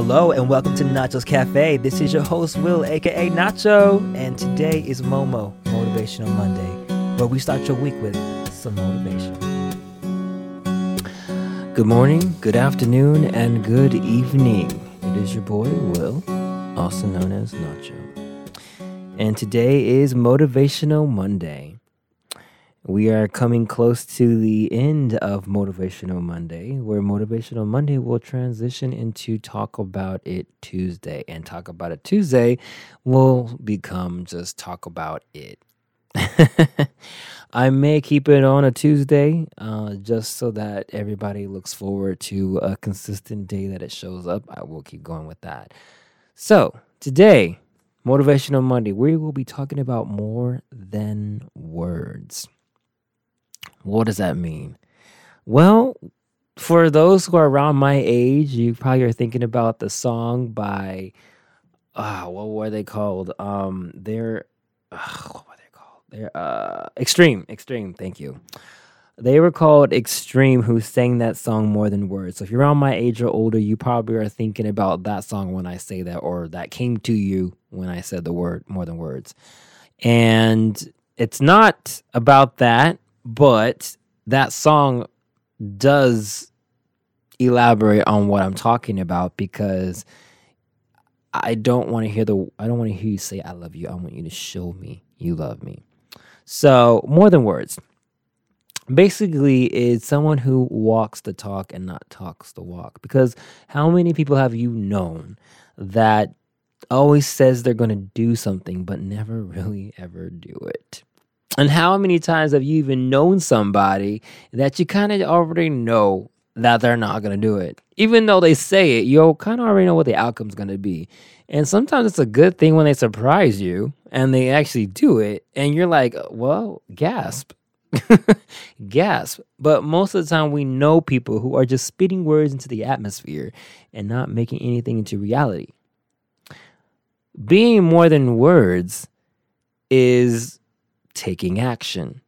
Hello and welcome to Nacho's Cafe. This is your host Will, aka Nacho, and today is Momo Motivational Monday, where we start your week with some motivation. Good morning, good afternoon, and good evening. It is your boy Will, also known as Nacho. And today is Motivational Monday. We are coming close to the end of Motivational Monday, where Motivational Monday will transition into Talk About It Tuesday. And Talk About It Tuesday will become just Talk About It. I may keep it on a Tuesday uh, just so that everybody looks forward to a consistent day that it shows up. I will keep going with that. So, today, Motivational Monday, we will be talking about more than words. What does that mean? Well, for those who are around my age, you probably are thinking about the song by uh what were they called? Um they're uh, what were they called? They're uh Extreme, Extreme, thank you. They were called Extreme who sang that song more than words. So if you're around my age or older, you probably are thinking about that song when I say that or that came to you when I said the word more than words. And it's not about that but that song does elaborate on what I'm talking about because I don't want to hear the I don't want to hear you say I love you. I want you to show me you love me. So, more than words. Basically, is someone who walks the talk and not talks the walk. Because how many people have you known that always says they're going to do something but never really ever do it? And how many times have you even known somebody that you kind of already know that they're not going to do it? Even though they say it, you kind of already know what the outcome's going to be. And sometimes it's a good thing when they surprise you and they actually do it. And you're like, well, gasp. gasp. But most of the time, we know people who are just spitting words into the atmosphere and not making anything into reality. Being more than words is taking action.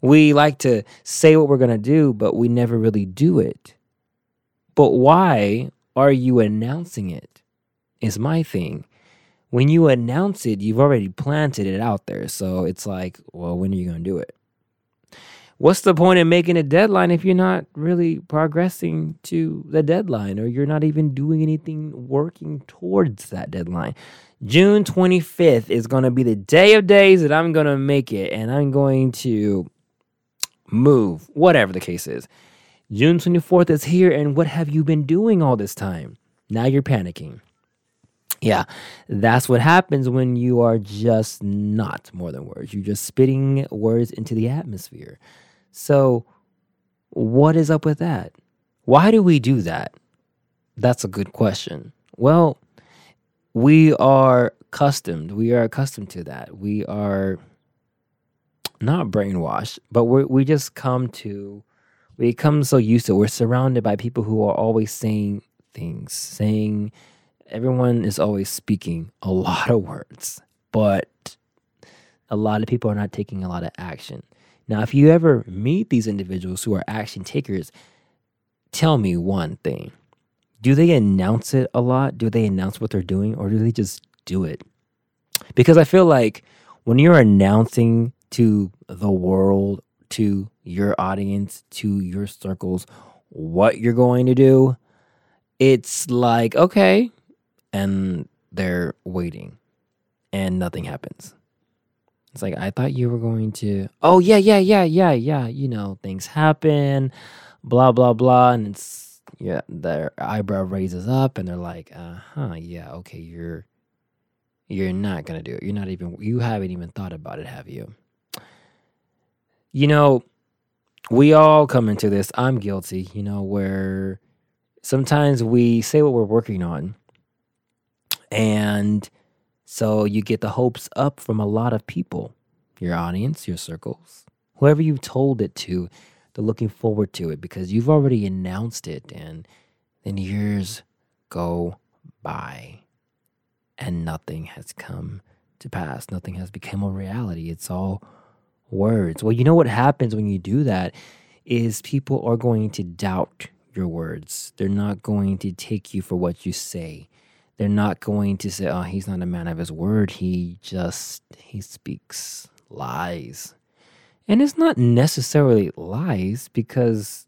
We like to say what we're going to do, but we never really do it. But why are you announcing it? Is my thing. When you announce it, you've already planted it out there. So it's like, well, when are you going to do it? What's the point in making a deadline if you're not really progressing to the deadline or you're not even doing anything working towards that deadline? June 25th is going to be the day of days that I'm going to make it and I'm going to move, whatever the case is. June 24th is here, and what have you been doing all this time? Now you're panicking. Yeah, that's what happens when you are just not more than words. You're just spitting words into the atmosphere. So, what is up with that? Why do we do that? That's a good question. Well, we are accustomed. We are accustomed to that. We are not brainwashed, but we we just come to we come so used to it. We're surrounded by people who are always saying things, saying everyone is always speaking a lot of words, but a lot of people are not taking a lot of action. Now, if you ever meet these individuals who are action takers, tell me one thing do they announce it a lot? Do they announce what they're doing or do they just do it? Because I feel like when you're announcing to the world, to your audience, to your circles, what you're going to do, it's like, okay. And they're waiting and nothing happens. It's like, I thought you were going to, oh, yeah, yeah, yeah, yeah, yeah. You know, things happen, blah, blah, blah. And it's, yeah, their eyebrow raises up and they're like, uh huh, yeah, okay, you're you're not gonna do it. You're not even you haven't even thought about it, have you? You know, we all come into this. I'm guilty, you know, where sometimes we say what we're working on and so you get the hopes up from a lot of people, your audience, your circles, whoever you've told it to they're looking forward to it because you've already announced it and then years go by and nothing has come to pass. Nothing has become a reality. It's all words. Well, you know what happens when you do that is people are going to doubt your words. They're not going to take you for what you say. They're not going to say, "Oh, he's not a man of his word. He just he speaks lies." And it's not necessarily lies because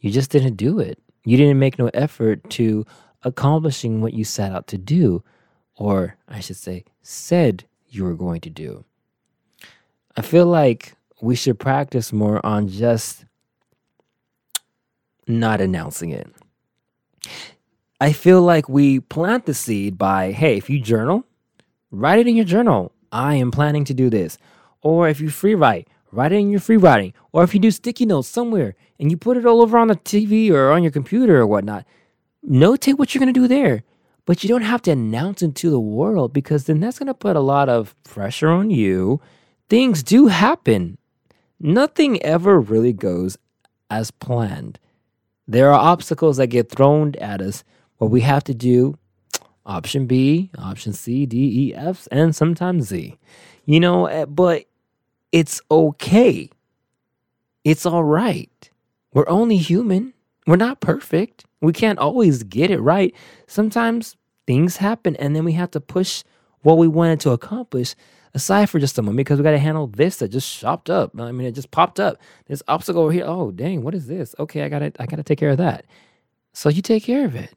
you just didn't do it. You didn't make no effort to accomplishing what you set out to do, or I should say, said you were going to do. I feel like we should practice more on just not announcing it. I feel like we plant the seed by, hey, if you journal, write it in your journal. I am planning to do this. Or if you free write, write it in your free writing. Or if you do sticky notes somewhere and you put it all over on the TV or on your computer or whatnot, notate what you're going to do there. But you don't have to announce it to the world because then that's going to put a lot of pressure on you. Things do happen. Nothing ever really goes as planned. There are obstacles that get thrown at us what we have to do option B, option C, D, E, F, and sometimes Z. You know, eh, but it's okay. It's all right. We're only human. We're not perfect. We can't always get it right. Sometimes things happen and then we have to push what we wanted to accomplish aside for just a moment because we got to handle this that just shopped up. I mean, it just popped up. This obstacle over here. Oh, dang, what is this? Okay, I got to I got to take care of that. So you take care of it.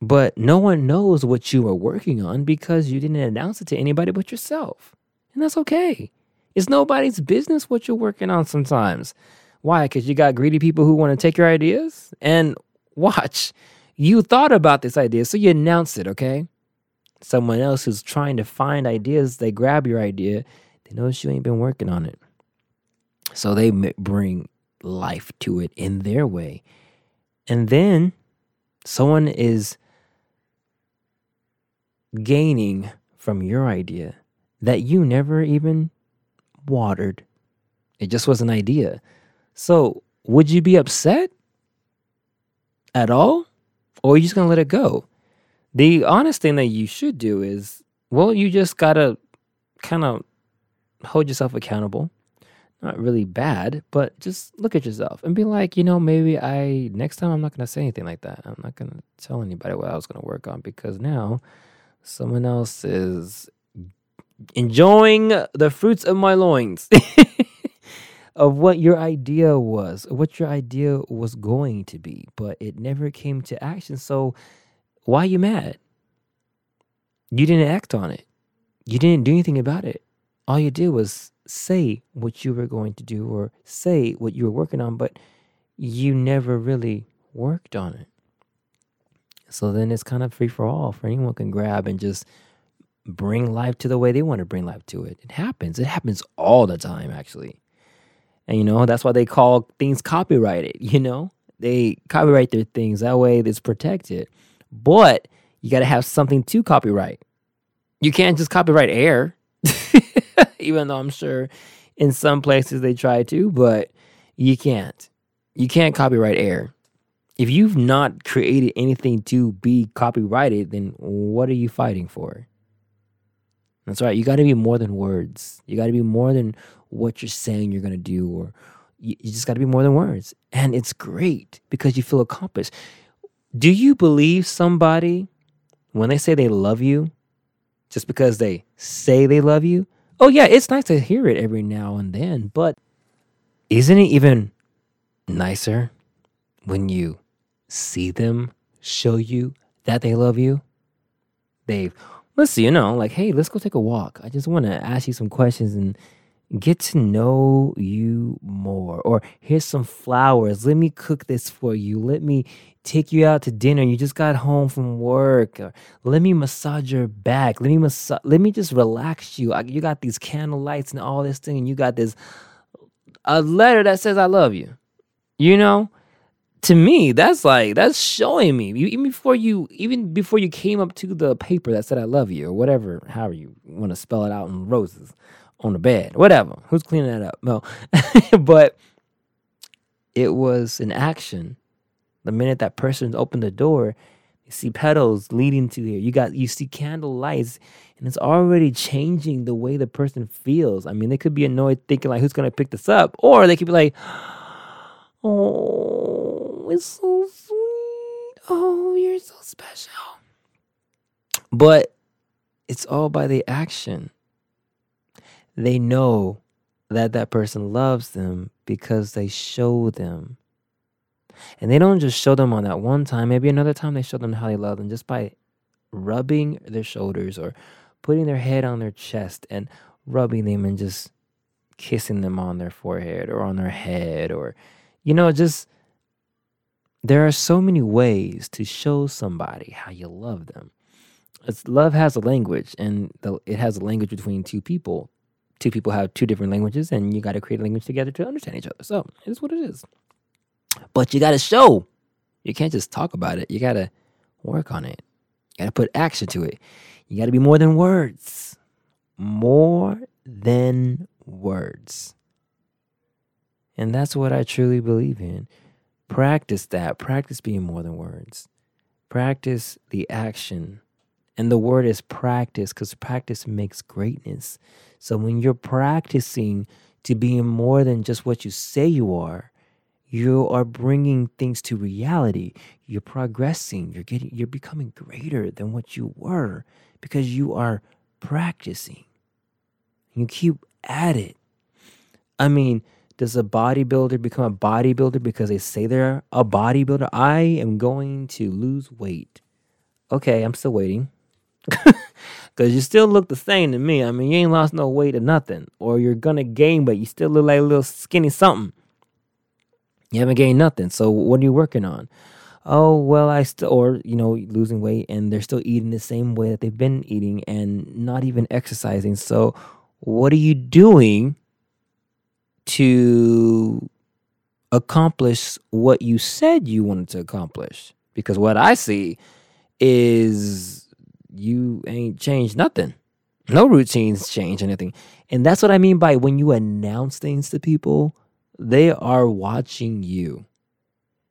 But no one knows what you are working on because you didn't announce it to anybody but yourself. And that's okay. It's nobody's business what you're working on sometimes. Why? Because you got greedy people who want to take your ideas? And watch, you thought about this idea, so you announced it, okay? someone else who's trying to find ideas, they grab your idea, they notice you ain't been working on it. So they bring life to it in their way. And then someone is gaining from your idea that you never even watered. It just was an idea. So, would you be upset at all? Or are you just going to let it go? The honest thing that you should do is, well, you just gotta kind of hold yourself accountable. Not really bad, but just look at yourself and be like, you know, maybe I next time I'm not gonna say anything like that. I'm not gonna tell anybody what I was gonna work on because now someone else is enjoying the fruits of my loins. of what your idea was, what your idea was going to be, but it never came to action. So why are you mad? You didn't act on it. You didn't do anything about it. All you did was say what you were going to do or say what you were working on, but you never really worked on it. So then it's kind of free for all for anyone can grab and just bring life to the way they want to bring life to it. It happens. It happens all the time, actually. And you know, that's why they call things copyrighted, you know? They copyright their things that way it's protected. But you got to have something to copyright. You can't just copyright air, even though I'm sure in some places they try to, but you can't. You can't copyright air. If you've not created anything to be copyrighted, then what are you fighting for? That's right. You got to be more than words. You got to be more than what you're saying you're going to do, or you, you just got to be more than words. And it's great because you feel accomplished. Do you believe somebody when they say they love you just because they say they love you? Oh, yeah, it's nice to hear it every now and then, but isn't it even nicer when you see them show you that they love you? They've, let's see, you know, like, hey, let's go take a walk. I just want to ask you some questions and get to know you more. Or here's some flowers. Let me cook this for you. Let me take you out to dinner. You just got home from work. Or let me massage your back. Let me massage. Let me just relax you. you got these candle lights and all this thing, and you got this a letter that says I love you. You know, to me, that's like that's showing me you, even before you even before you came up to the paper that said I love you or whatever, however you want to spell it out in roses on the bed, whatever. Who's cleaning that up? No, but it was an action the minute that person opened the door, you see petals leading to here. You got you see candle lights, and it's already changing the way the person feels. I mean, they could be annoyed thinking like, "Who's gonna pick this up?" Or they could be like, "Oh, it's so sweet. Oh, you're so special. But it's all by the action. They know that that person loves them because they show them. And they don't just show them on that one time. Maybe another time they show them how they love them just by rubbing their shoulders or putting their head on their chest and rubbing them and just kissing them on their forehead or on their head or you know just there are so many ways to show somebody how you love them. It's, love has a language and the, it has a language between two people. Two people have two different languages and you got to create a language together to understand each other. So it is what it is. But you got to show. You can't just talk about it. You got to work on it. You got to put action to it. You got to be more than words. More than words. And that's what i truly believe in practice that practice being more than words practice the action and the word is practice because practice makes greatness. So when you're practicing to being more than just what you say you are, you are bringing things to reality. You're progressing. You're getting you're becoming greater than what you were because you are practicing. You keep at it. I mean, does a bodybuilder become a bodybuilder because they say they're a bodybuilder? I am going to lose weight. Okay, I'm still waiting. Cause you still look the same to me. I mean, you ain't lost no weight or nothing. Or you're gonna gain, but you still look like a little skinny something. You haven't gained nothing. So what are you working on? Oh well, I still or you know losing weight and they're still eating the same way that they've been eating and not even exercising. So what are you doing to accomplish what you said you wanted to accomplish? Because what I see is you ain't changed nothing. No routines change anything. And that's what I mean by when you announce things to people, they are watching you.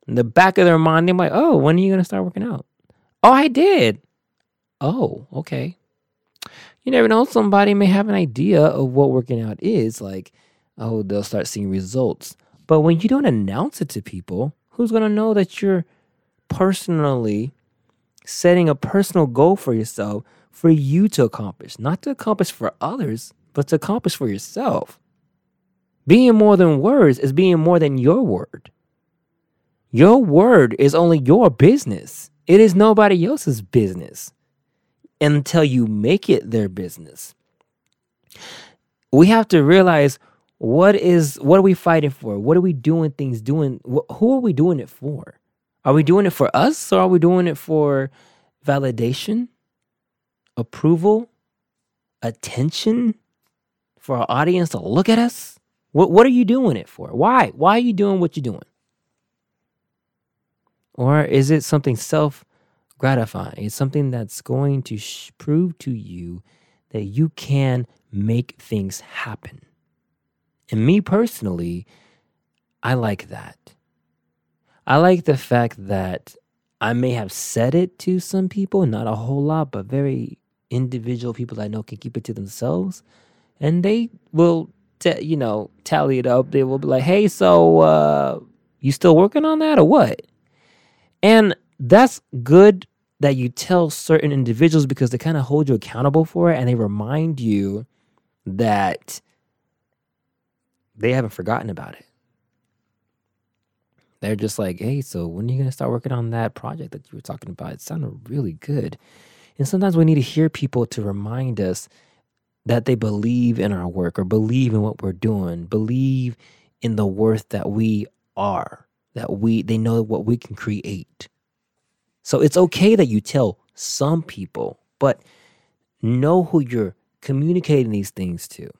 In the back of their mind, they're like, oh, when are you going to start working out? Oh, I did. Oh, okay. You never know. Somebody may have an idea of what working out is. Like, oh, they'll start seeing results. But when you don't announce it to people, who's going to know that you're personally setting a personal goal for yourself for you to accomplish, not to accomplish for others, but to accomplish for yourself. Being more than words is being more than your word. Your word is only your business. It is nobody else's business until you make it their business. We have to realize what is what are we fighting for? What are we doing things doing? who are we doing it for? Are we doing it for us or are we doing it for validation, approval, attention for our audience to look at us? What, what are you doing it for? Why? Why are you doing what you're doing? Or is it something self gratifying? It's something that's going to sh- prove to you that you can make things happen. And me personally, I like that. I like the fact that I may have said it to some people, not a whole lot, but very individual people I know can keep it to themselves. And they will, t- you know, tally it up. They will be like, hey, so uh, you still working on that or what? And that's good that you tell certain individuals because they kind of hold you accountable for it and they remind you that they haven't forgotten about it they're just like, hey, so when are you going to start working on that project that you were talking about? It sounded really good. And sometimes we need to hear people to remind us that they believe in our work or believe in what we're doing, believe in the worth that we are, that we they know what we can create. So it's okay that you tell some people, but know who you're communicating these things to.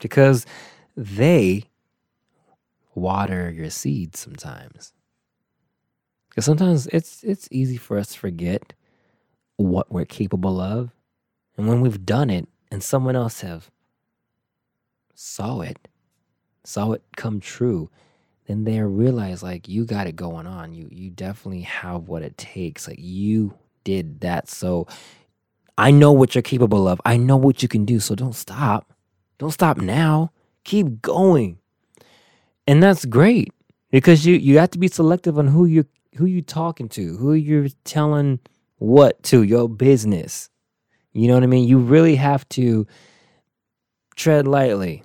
Because they water your seeds sometimes. Because sometimes it's it's easy for us to forget what we're capable of. And when we've done it and someone else have saw it, saw it come true, then they realize like you got it going on. You you definitely have what it takes. Like you did that. So I know what you're capable of. I know what you can do. So don't stop. Don't stop now. Keep going. And that's great. because you you have to be selective on who you who you talking to, who you're telling what to your business. You know what I mean? You really have to tread lightly.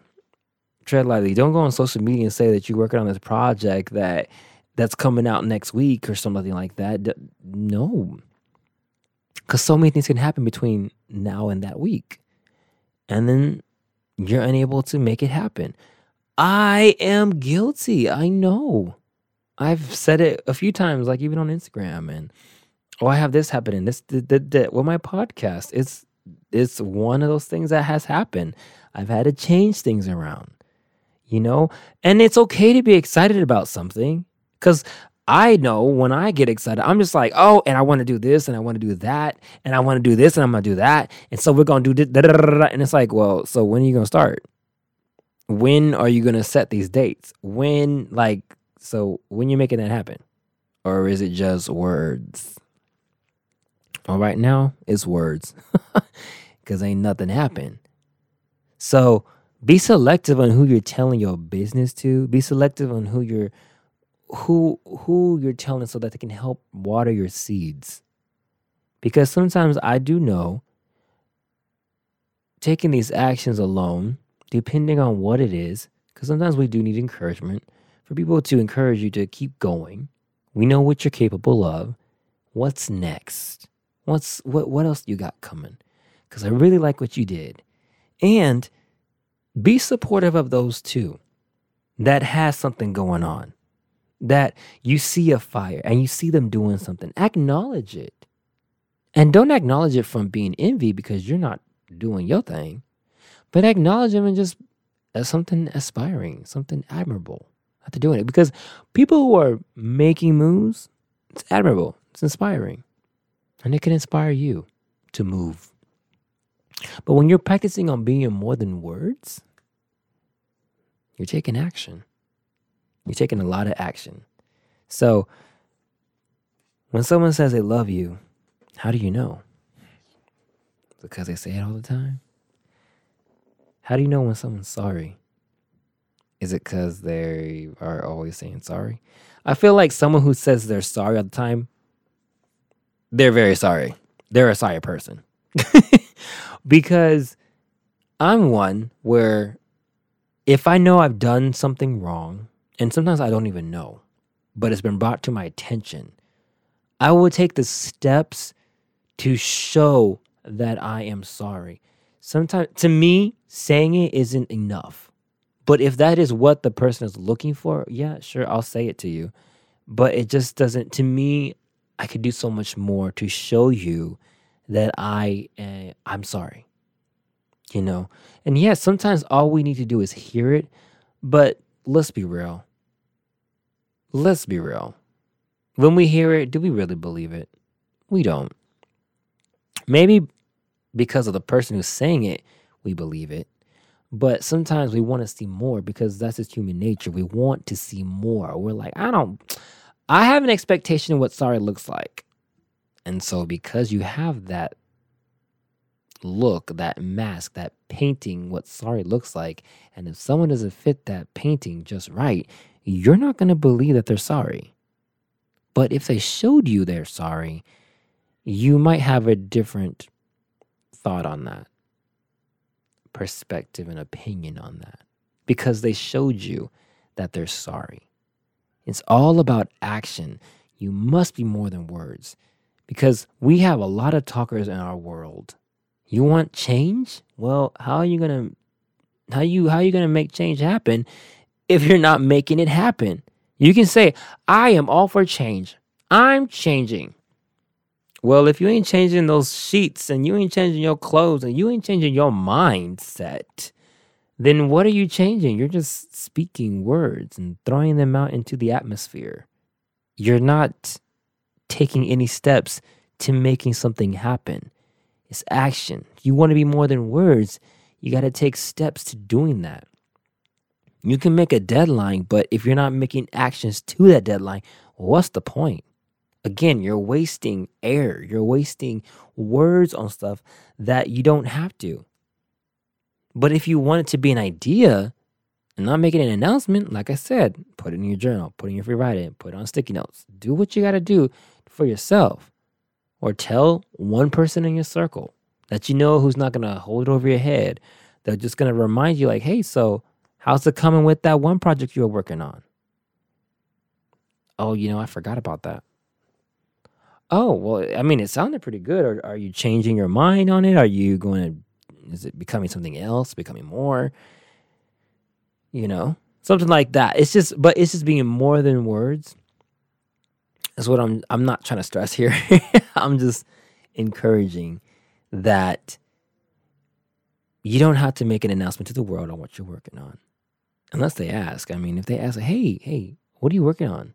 Tread lightly. Don't go on social media and say that you're working on this project that that's coming out next week or something like that. No. Cuz so many things can happen between now and that week. And then you're unable to make it happen. I am guilty. I know. I've said it a few times, like even on Instagram, and oh, I have this happening. This, that, that. Well, my podcast, it's it's one of those things that has happened. I've had to change things around, you know, and it's okay to be excited about something because I know when I get excited, I'm just like, oh, and I want to do this, and I want to do that, and I want to do this, and I'm gonna do that, and so we're gonna do this, da, da, da, and it's like, well, so when are you gonna start? When are you gonna set these dates? When, like, so when you're making that happen, or is it just words? Well, right now it's words, because ain't nothing happened. So be selective on who you're telling your business to. Be selective on who you're who who you're telling so that they can help water your seeds. Because sometimes I do know taking these actions alone, depending on what it is, because sometimes we do need encouragement for people to encourage you to keep going. We know what you're capable of. What's next? What's what what else you got coming? Because I really like what you did. And be supportive of those too. That has something going on. That you see a fire and you see them doing something. Acknowledge it. And don't acknowledge it from being envy because you're not doing your thing. But acknowledge them and just as something aspiring, something admirable after doing it. Because people who are making moves, it's admirable, it's inspiring. And it can inspire you to move. But when you're practicing on being more than words, you're taking action. You're taking a lot of action. So when someone says they love you, how do you know? Because they say it all the time? How do you know when someone's sorry? Is it because they are always saying sorry? I feel like someone who says they're sorry all the time, they're very sorry. They're a sorry person. because I'm one where if I know I've done something wrong, and sometimes I don't even know, but it's been brought to my attention, I will take the steps to show that I am sorry. Sometimes, to me, saying it isn't enough. But if that is what the person is looking for, yeah, sure, I'll say it to you. But it just doesn't, to me, I could do so much more to show you that I, uh, I'm sorry. You know? And yes, sometimes all we need to do is hear it. But let's be real. Let's be real. When we hear it, do we really believe it? We don't. Maybe because of the person who's saying it, we believe it. But sometimes we want to see more because that's just human nature. We want to see more. We're like, I don't, I have an expectation of what sorry looks like. And so because you have that look, that mask, that painting, what sorry looks like, and if someone doesn't fit that painting just right, you're not going to believe that they're sorry. But if they showed you they're sorry, you might have a different thought on that, perspective and opinion on that, because they showed you that they're sorry. It's all about action. You must be more than words because we have a lot of talkers in our world. You want change? Well, how are you to how you how are you to make change happen if you're not making it happen? You can say, "I am all for change. I'm changing." Well, if you ain't changing those sheets and you ain't changing your clothes and you ain't changing your mindset, then what are you changing? You're just speaking words and throwing them out into the atmosphere. You're not taking any steps to making something happen. It's action. You want to be more than words, you got to take steps to doing that. You can make a deadline, but if you're not making actions to that deadline, what's the point? Again, you're wasting air. You're wasting words on stuff that you don't have to. But if you want it to be an idea, and not making an announcement, like I said, put it in your journal, put it in your free writing, put it on sticky notes. Do what you got to do for yourself. Or tell one person in your circle that you know who's not going to hold it over your head. They're just going to remind you, like, hey, so how's it coming with that one project you were working on? Oh, you know, I forgot about that. Oh, well, I mean, it sounded pretty good. Are, are you changing your mind on it? Are you going to, is it becoming something else, becoming more? You know, something like that. It's just, but it's just being more than words. That's what I'm, I'm not trying to stress here. I'm just encouraging that you don't have to make an announcement to the world on what you're working on. Unless they ask. I mean, if they ask, hey, hey, what are you working on?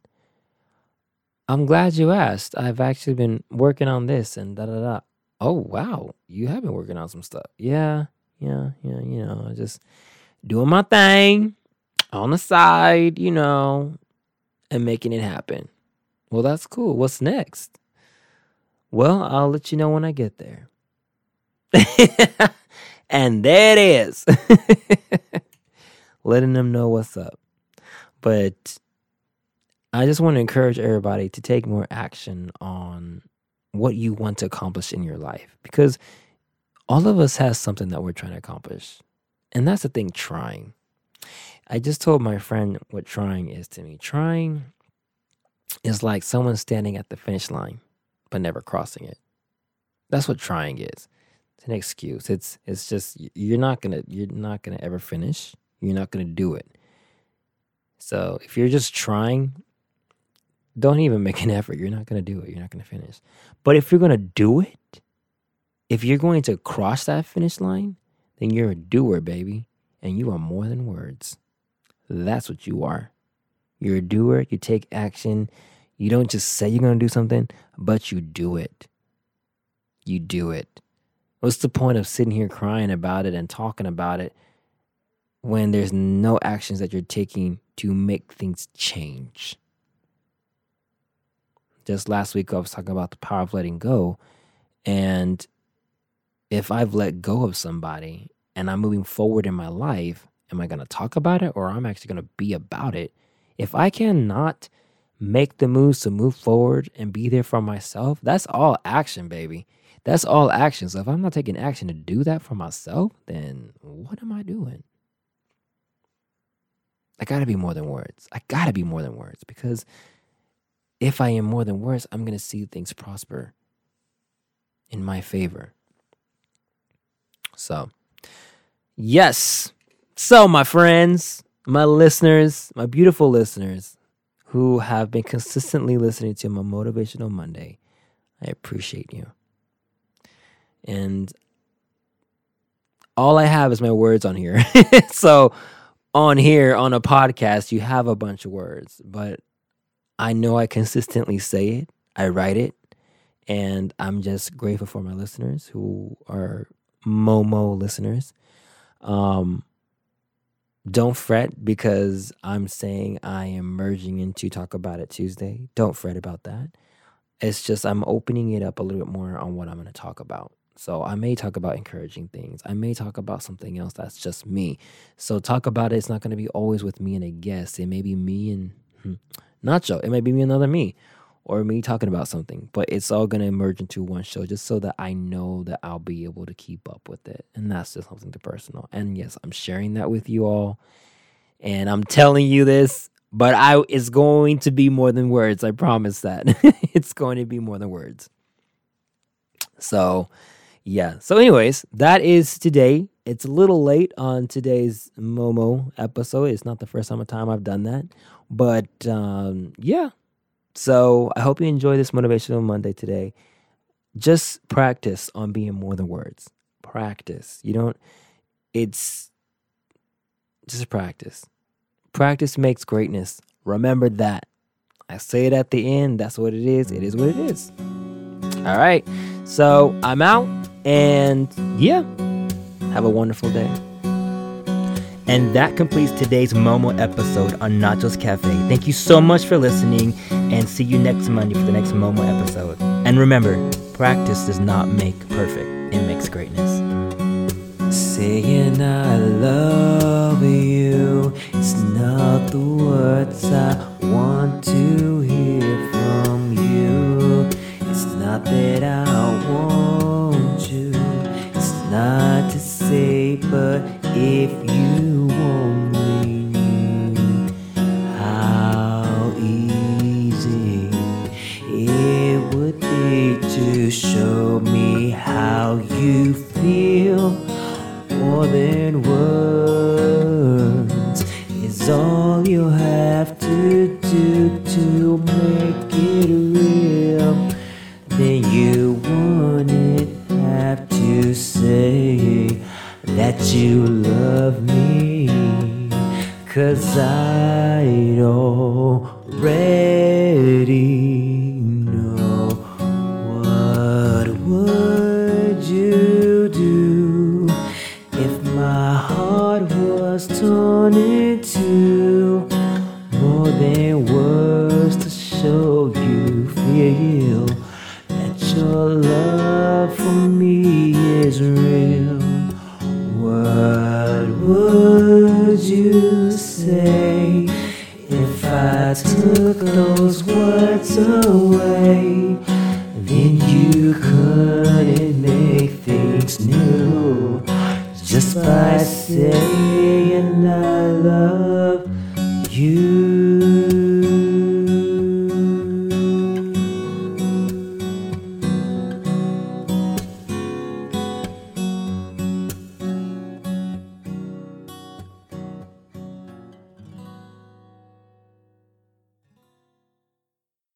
I'm glad you asked. I've actually been working on this and da da da. Oh wow, you have been working on some stuff. Yeah, yeah, yeah. You know, just doing my thing on the side, you know, and making it happen. Well, that's cool. What's next? Well, I'll let you know when I get there. and there it is. Letting them know what's up. But I just want to encourage everybody to take more action on what you want to accomplish in your life because all of us has something that we're trying to accomplish. And that's the thing trying. I just told my friend what trying is to me. Trying is like someone standing at the finish line but never crossing it. That's what trying is. It's an excuse. It's it's just you're not to you're not to ever finish. You're not to do it. So, if you're just trying don't even make an effort. You're not to do it. You're not to finish. But if you're to do it, if you're going to cross that finish line, then you're a doer, baby. And you are more than words. That's what you are. You're a doer. You take action. You don't just say you're going to do something, but you do it. You do it. What's the point of sitting here crying about it and talking about it when there's no actions that you're taking to make things change? Just last week, I was talking about the power of letting go. And if I've let go of somebody and I'm moving forward in my life, am I going to talk about it or I'm actually going to be about it? If I cannot make the moves to move forward and be there for myself, that's all action, baby. That's all action. So if I'm not taking action to do that for myself, then what am I doing? I got to be more than words. I got to be more than words because if I am more than words, I'm to see things prosper in my favor. So, yes. So, my friends, my listeners, my beautiful listeners who have been consistently listening to my Motivational Monday, I appreciate you. And all I have is my words on here. so, on here, on a podcast, you have a bunch of words, but I know I consistently say it, I write it, and I'm just grateful for my listeners who are Momo listeners. Um, don't fret because I'm saying I am merging into Talk About It Tuesday. Don't fret about that. It's just I'm opening it up a little bit more on what I'm going to talk about. So I may talk about encouraging things. I may talk about something else that's just me. So talk about it. It's not going to be always with me and a guest. It may be me and hmm, Nacho. It may be me and another me or me talking about something, but it's all going to emerge into one show just so that I know that I'll be able to keep up with it. And that's just something personal. And yes, I'm sharing that with you all. And I'm telling you this, but I it's going to be more than words. I promise that. it's going to be more than words. So, yeah. So anyways, that is today. It's a little late on today's Momo episode. It's not the first time time I've done that. But um, yeah. So I hope you enjoy this Motivational Monday today. Just practice on being more than words. Practice. You don't, it's just practice. Practice makes greatness. Remember that. I say it at the end. That's what it is. It is what it is. All right. So I'm out. And yeah, have a wonderful day. And that completes today's Momo episode on Nachos Cafe. Thank you so much for listening and see you next Monday for the next Momo episode. And remember, practice does not make perfect, it makes greatness. Saying I love you. It's not the words I want to hear from you. It's not that I want torn into more than words to show you feel that your love for me is real. What would you say if I took those words away? Just by saying I love.